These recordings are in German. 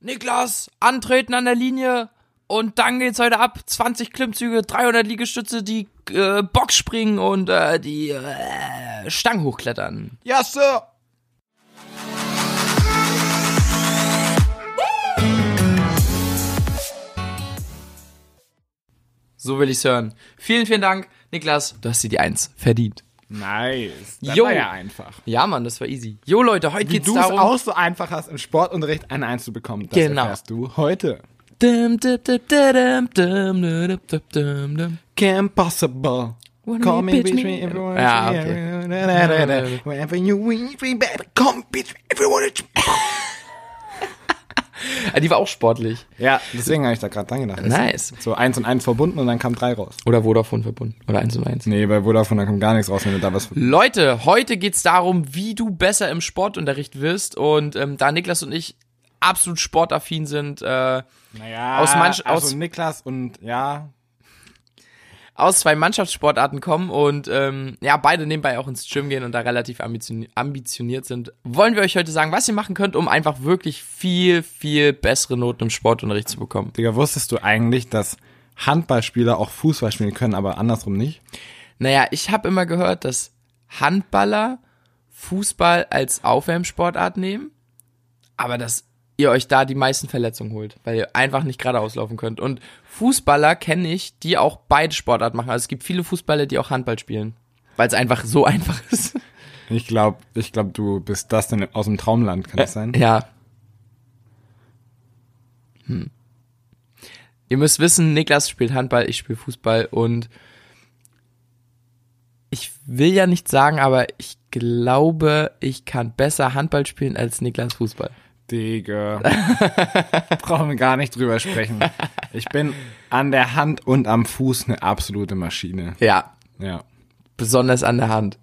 Niklas, antreten an der Linie und dann geht's heute ab. 20 Klimmzüge, 300 Liegestütze, die äh, Box springen und äh, die äh, Stangen hochklettern. Ja, Sir. So will ich's hören. Vielen, vielen Dank, Niklas. Du hast dir die Eins verdient. Nice. Das war ja einfach. Ja, Mann, das war easy. Jo, Leute, heute Wie geht's darum... Wie du es auch so einfach hast, im Sportunterricht ein Eins zu bekommen, das genau. erfährst du heute. Can't possible. Call me, bitch me, everyone. Ja, okay. Whenever you win, we better come, bitch everyone. Ah, die war auch sportlich. Ja, deswegen habe ich da gerade dran gedacht. Nice. So eins und eins verbunden und dann kam drei raus. Oder Vodafone verbunden. Oder eins und eins. Nee, bei Vodafone, da kommt gar nichts raus, wenn du da was... Leute, heute geht's darum, wie du besser im Sportunterricht wirst. Und ähm, da Niklas und ich absolut sportaffin sind, äh, Naja, Aus manch- also aus- Niklas und ja, aus zwei Mannschaftssportarten kommen und ähm, ja, beide nebenbei auch ins Gym gehen und da relativ ambitioni ambitioniert sind, wollen wir euch heute sagen, was ihr machen könnt, um einfach wirklich viel, viel bessere Noten im Sportunterricht zu bekommen. Digga, wusstest du eigentlich, dass Handballspieler auch Fußball spielen können, aber andersrum nicht? Naja, ich habe immer gehört, dass Handballer Fußball als Aufwärmsportart nehmen, aber dass ihr euch da die meisten Verletzungen holt, weil ihr einfach nicht geradeaus laufen könnt. Und Fußballer kenne ich, die auch beide Sportarten machen. Also es gibt viele Fußballer, die auch Handball spielen, weil es einfach so einfach ist. Ich glaube, ich glaub, du bist das denn aus dem Traumland, kann das sein? Ja. Hm. Ihr müsst wissen, Niklas spielt Handball, ich spiele Fußball und ich will ja nicht sagen, aber ich glaube, ich kann besser Handball spielen als Niklas Fußball. Digga. Brauchen wir gar nicht drüber sprechen. Ich bin an der Hand und am Fuß eine absolute Maschine. Ja, Ja. besonders an der Hand.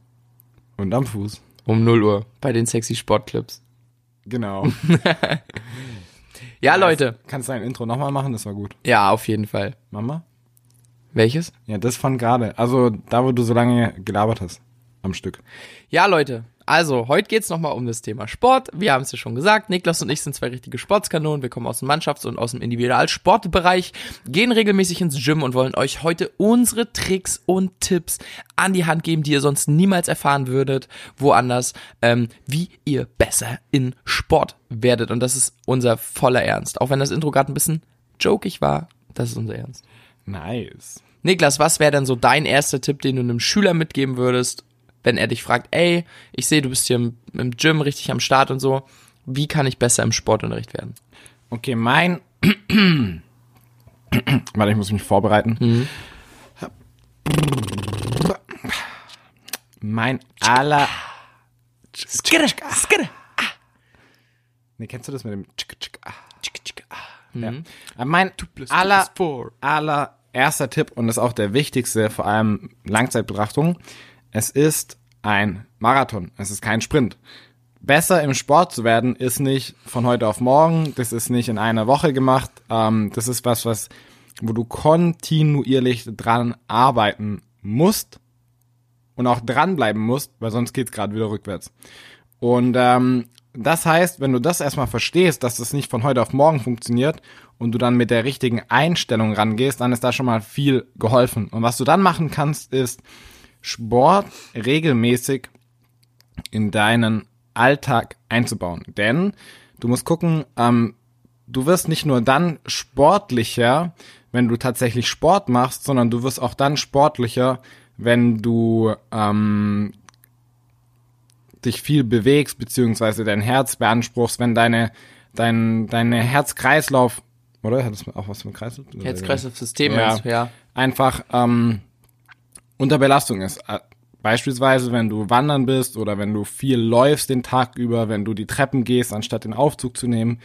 Und am Fuß. Um 0 Uhr bei den sexy Sportclips. Genau. Ja, Leute. Kannst du dein Intro nochmal machen? Das war gut. Ja, auf jeden Fall. Mama? Welches? Ja, das von gerade. Also da, wo du so lange gelabert hast. Am Stück. Ja, Leute, also heute geht's nochmal um das Thema Sport. Wir haben es ja schon gesagt, Niklas und ich sind zwei richtige Sportskanonen. Wir kommen aus dem Mannschafts- und aus dem Individualsportbereich, gehen regelmäßig ins Gym und wollen euch heute unsere Tricks und Tipps an die Hand geben, die ihr sonst niemals erfahren würdet, woanders, ähm, wie ihr besser in Sport werdet. Und das ist unser voller Ernst. Auch wenn das Intro gerade ein bisschen jokig war, das ist unser Ernst. Nice. Niklas, was wäre denn so dein erster Tipp, den du einem Schüler mitgeben würdest, wenn er dich fragt, ey, ich sehe, du bist hier im, im Gym richtig am Start und so, wie kann ich besser im Sportunterricht werden? Okay, mein. Warte, ich muss mich vorbereiten. Mein aller. Skirre, skirre. Nee, kennst du das mit dem. Tschik, tschik, ah. Tschik, tschik, ah. Ja. Mein aller, plus four. allererster Tipp und das ist auch der wichtigste, vor allem Langzeitbetrachtung. Es ist ein Marathon. Es ist kein Sprint. Besser im Sport zu werden ist nicht von heute auf morgen. Das ist nicht in einer Woche gemacht. Ähm, das ist was, was, wo du kontinuierlich dran arbeiten musst und auch dranbleiben musst, weil sonst geht's gerade wieder rückwärts. Und ähm, das heißt, wenn du das erstmal verstehst, dass das nicht von heute auf morgen funktioniert und du dann mit der richtigen Einstellung rangehst, dann ist da schon mal viel geholfen. Und was du dann machen kannst, ist Sport regelmäßig in deinen Alltag einzubauen. Denn du musst gucken, ähm, du wirst nicht nur dann sportlicher, wenn du tatsächlich Sport machst, sondern du wirst auch dann sportlicher, wenn du ähm, dich viel bewegst, beziehungsweise dein Herz beanspruchst, wenn deine, dein, deine Herzkreislauf, oder? Hat das auch was mit Kreislauf? Herz-Kreislauf-System, Ja. ja. einfach ähm, unter Belastung ist. Äh, Beispielsweise, wenn du wandern bist oder wenn du viel läufst den Tag über, wenn du die Treppen gehst, anstatt den Aufzug zu nehmen,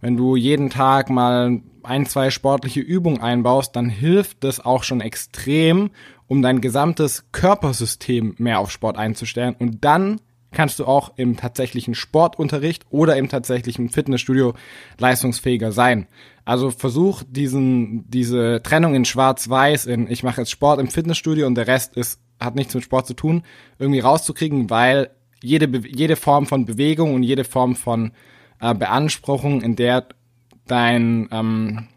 wenn du jeden Tag mal ein, zwei sportliche Übungen einbaust, dann hilft das auch schon extrem, um dein gesamtes Körpersystem mehr auf Sport einzustellen. Und dann kannst du auch im tatsächlichen Sportunterricht oder im tatsächlichen Fitnessstudio leistungsfähiger sein. Also versuch diesen, diese Trennung in Schwarz-Weiß, in ich mache jetzt Sport im Fitnessstudio und der Rest ist, hat nichts mit Sport zu tun, irgendwie rauszukriegen, weil jede, jede Form von Bewegung und jede Form von äh, Beanspruchung, in der dein ähm,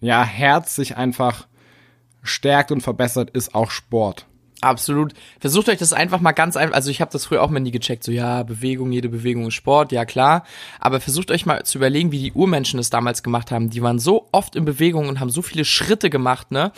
ja, Herz sich einfach stärkt und verbessert, ist auch Sport. Absolut. Versucht euch das einfach mal ganz einfach, also ich habe das früher auch mal nie gecheckt, so ja, Bewegung, jede Bewegung ist Sport, ja klar, aber versucht euch mal zu überlegen, wie die Urmenschen das damals gemacht haben. Die waren so oft in Bewegung und haben so viele Schritte gemacht, ne?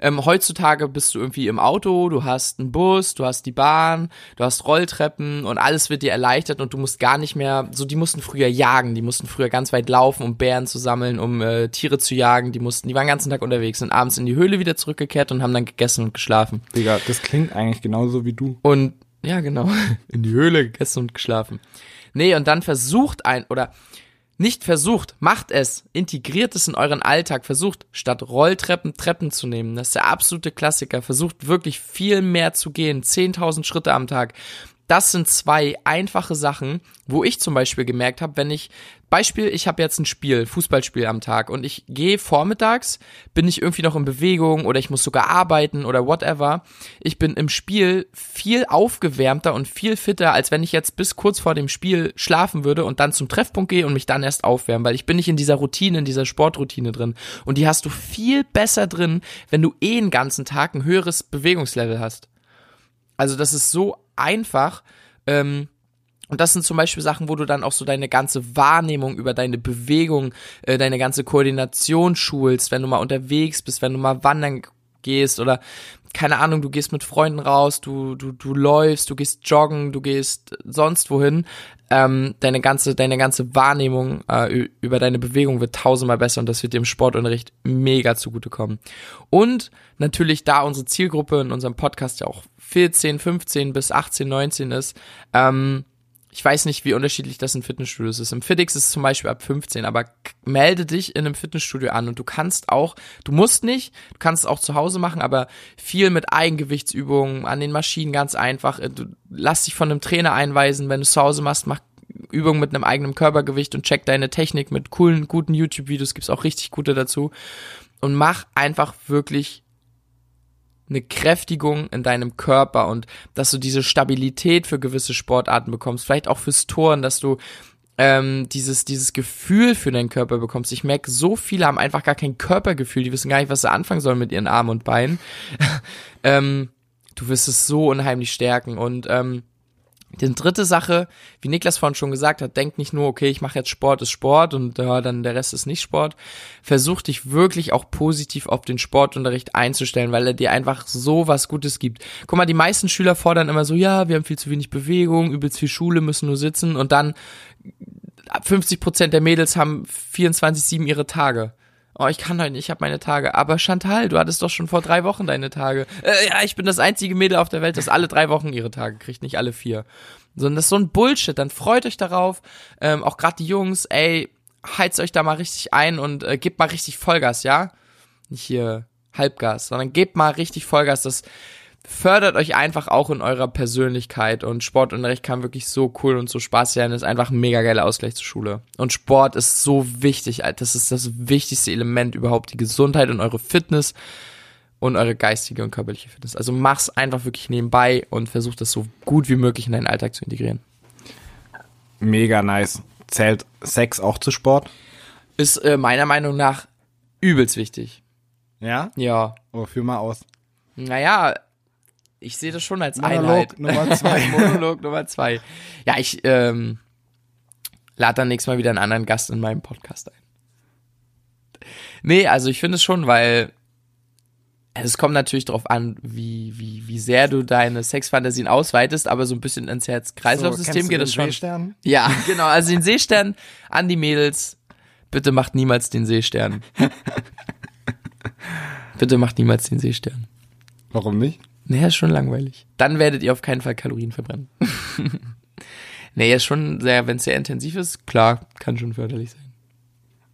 Ähm, heutzutage bist du irgendwie im Auto, du hast einen Bus, du hast die Bahn, du hast Rolltreppen und alles wird dir erleichtert und du musst gar nicht mehr, so die mussten früher jagen, die mussten früher ganz weit laufen, um Bären zu sammeln, um äh, Tiere zu jagen, die mussten, die waren den ganzen Tag unterwegs, sind abends in die Höhle wieder zurückgekehrt und haben dann gegessen und geschlafen. Digga, das klingt eigentlich genauso wie du. Und ja, genau, in die Höhle gegessen und geschlafen. Nee, und dann versucht ein, oder nicht versucht, macht es, integriert es in euren Alltag, versucht statt Rolltreppen Treppen zu nehmen. Das ist der absolute Klassiker. Versucht wirklich viel mehr zu gehen, 10.000 Schritte am Tag. Das sind zwei einfache Sachen, wo ich zum Beispiel gemerkt habe, wenn ich Beispiel, ich habe jetzt ein Spiel, Fußballspiel am Tag und ich gehe vormittags, bin ich irgendwie noch in Bewegung oder ich muss sogar arbeiten oder whatever. Ich bin im Spiel viel aufgewärmter und viel fitter, als wenn ich jetzt bis kurz vor dem Spiel schlafen würde und dann zum Treffpunkt gehe und mich dann erst aufwärmen, weil ich bin nicht in dieser Routine, in dieser Sportroutine drin. Und die hast du viel besser drin, wenn du eh den ganzen Tag ein höheres Bewegungslevel hast. Also das ist so einfach. Ähm, und das sind zum Beispiel Sachen, wo du dann auch so deine ganze Wahrnehmung über deine Bewegung, äh, deine ganze Koordination schulst, wenn du mal unterwegs bist, wenn du mal wandern gehst oder keine Ahnung, du gehst mit Freunden raus, du, du, du läufst, du gehst joggen, du gehst sonst wohin. Ähm, deine ganze, deine ganze Wahrnehmung äh, über deine Bewegung wird tausendmal besser und das wird dem Sportunterricht mega zugutekommen. Und natürlich, da unsere Zielgruppe in unserem Podcast ja auch 14, 15 bis 18, 19 ist, ähm, ich weiß nicht, wie unterschiedlich das in Fitnessstudios ist. Im Fitix ist es zum Beispiel ab 15, aber melde dich in einem Fitnessstudio an und du kannst auch, du musst nicht, du kannst es auch zu Hause machen, aber viel mit Eigengewichtsübungen an den Maschinen ganz einfach. Äh, du lass dich von einem Trainer einweisen, wenn du es zu Hause machst, mach Übungen mit einem eigenen Körpergewicht und check deine Technik mit coolen, guten YouTube-Videos, gibt's auch richtig gute dazu. Und mach einfach wirklich eine Kräftigung in deinem Körper und dass du diese Stabilität für gewisse Sportarten bekommst, vielleicht auch fürs Toren, dass du ähm, dieses, dieses Gefühl für deinen Körper bekommst. Ich merke, so viele haben einfach gar kein Körpergefühl, die wissen gar nicht, was sie anfangen sollen mit ihren Armen und Beinen. ähm, du wirst es so unheimlich stärken und ähm, die dritte Sache, wie Niklas vorhin schon gesagt hat, denk nicht nur, okay, ich mache jetzt Sport, ist Sport und ja, dann der Rest ist nicht Sport. Versuch dich wirklich auch positiv auf den Sportunterricht einzustellen, weil er dir einfach so was Gutes gibt. Guck mal, die meisten Schüler fordern immer so, ja, wir haben viel zu wenig Bewegung, übelst viel Schule, müssen nur sitzen und dann 50 Prozent der Mädels haben 24-7 ihre Tage oh, ich kann heute nicht, ich habe meine Tage. Aber Chantal, du hattest doch schon vor drei Wochen deine Tage. Äh, ja, ich bin das einzige Mädel auf der Welt, das alle drei Wochen ihre Tage kriegt, nicht alle vier. Sondern das ist so ein Bullshit. Dann freut euch darauf. Ähm, auch gerade die Jungs, ey, heizt euch da mal richtig ein und äh, gebt mal richtig Vollgas, ja? Nicht hier Halbgas, sondern gebt mal richtig Vollgas. Das fördert euch einfach auch in eurer Persönlichkeit und Sportunterricht kann wirklich so cool und so spaßig sein, ist einfach ein mega geiler Ausgleich zur Schule. Und Sport ist so wichtig, das ist das wichtigste Element überhaupt, die Gesundheit und eure Fitness und eure geistige und körperliche Fitness. Also mach's einfach wirklich nebenbei und versuch das so gut wie möglich in deinen Alltag zu integrieren. Mega nice. Zählt Sex auch zu Sport? Ist äh, meiner Meinung nach übelst wichtig. Ja? Ja. Oh, führ mal aus. Naja, ich sehe das schon als Monolog Einheit. Nummer zwei. Monolog Nummer zwei. Ja, ich ähm, lade dann nächstes Mal wieder einen anderen Gast in meinem Podcast ein. Nee, also ich finde es schon, weil es kommt natürlich darauf an, wie, wie, wie sehr du deine Sexfantasien ausweitest, aber so ein bisschen ins Herz-Kreislauf-System So, geht den schon. Seestern? Ja, genau. Also den Seestern an die Mädels. Bitte macht niemals den Seestern. Bitte macht niemals den Seestern. Warum nicht? Nee, ist schon langweilig. Dann werdet ihr auf keinen Fall Kalorien verbrennen. nee, ist schon sehr, wenn es sehr intensiv ist, klar, kann schon förderlich sein.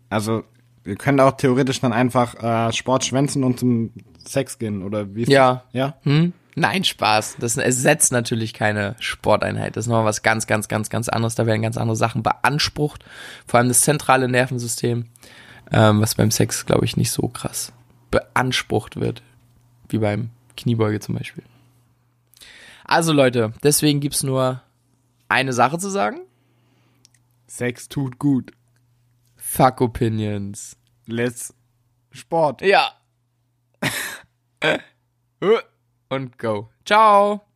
Also, wir können auch theoretisch dann einfach äh, Sport schwänzen und zum Sex gehen, oder wie ist Ja. das? Ja? Hm? Nein, Spaß. Das ersetzt natürlich keine Sporteinheit. Das ist nochmal was ganz, ganz, ganz, ganz anderes. Da werden ganz andere Sachen beansprucht. Vor allem das zentrale Nervensystem, ähm, was beim Sex, glaube ich, nicht so krass beansprucht wird. Wie beim Kniebeuge zum Beispiel. Also Leute, deswegen gibt's nur eine Sache zu sagen. Sex tut gut. Fuck Opinions. Let's Sport. Ja. Und go. Ciao.